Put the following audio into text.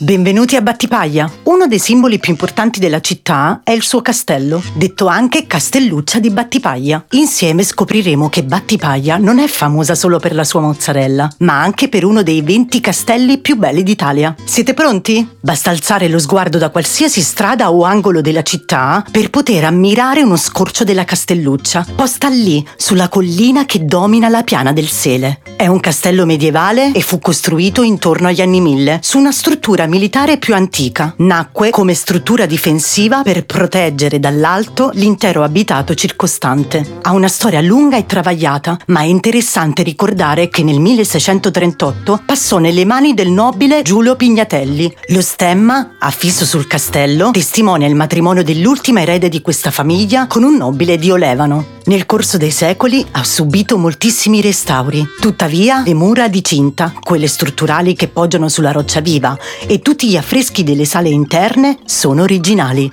Benvenuti a Battipaglia. Uno dei simboli più importanti della città è il suo castello, detto anche Castelluccia di Battipaglia. Insieme scopriremo che Battipaglia non è famosa solo per la sua mozzarella, ma anche per uno dei 20 castelli più belli d'Italia. Siete pronti? Basta alzare lo sguardo da qualsiasi strada o angolo della città per poter ammirare uno scorcio della Castelluccia, posta lì, sulla collina che domina la piana del Sele. È un castello medievale e fu costruito intorno agli anni 1000 su una struttura militare più antica. Nacque come struttura difensiva per proteggere dall'alto l'intero abitato circostante. Ha una storia lunga e travagliata, ma è interessante ricordare che nel 1638 passò nelle mani del nobile Giulio Pignatelli. Lo stemma, affisso sul castello, testimonia il matrimonio dell'ultima erede di questa famiglia con un nobile di Olevano. Nel corso dei secoli ha subito moltissimi restauri. Tuttavia, le mura di cinta, quelle strutturali che poggiano sulla roccia viva, e tutti gli affreschi delle sale interne sono originali.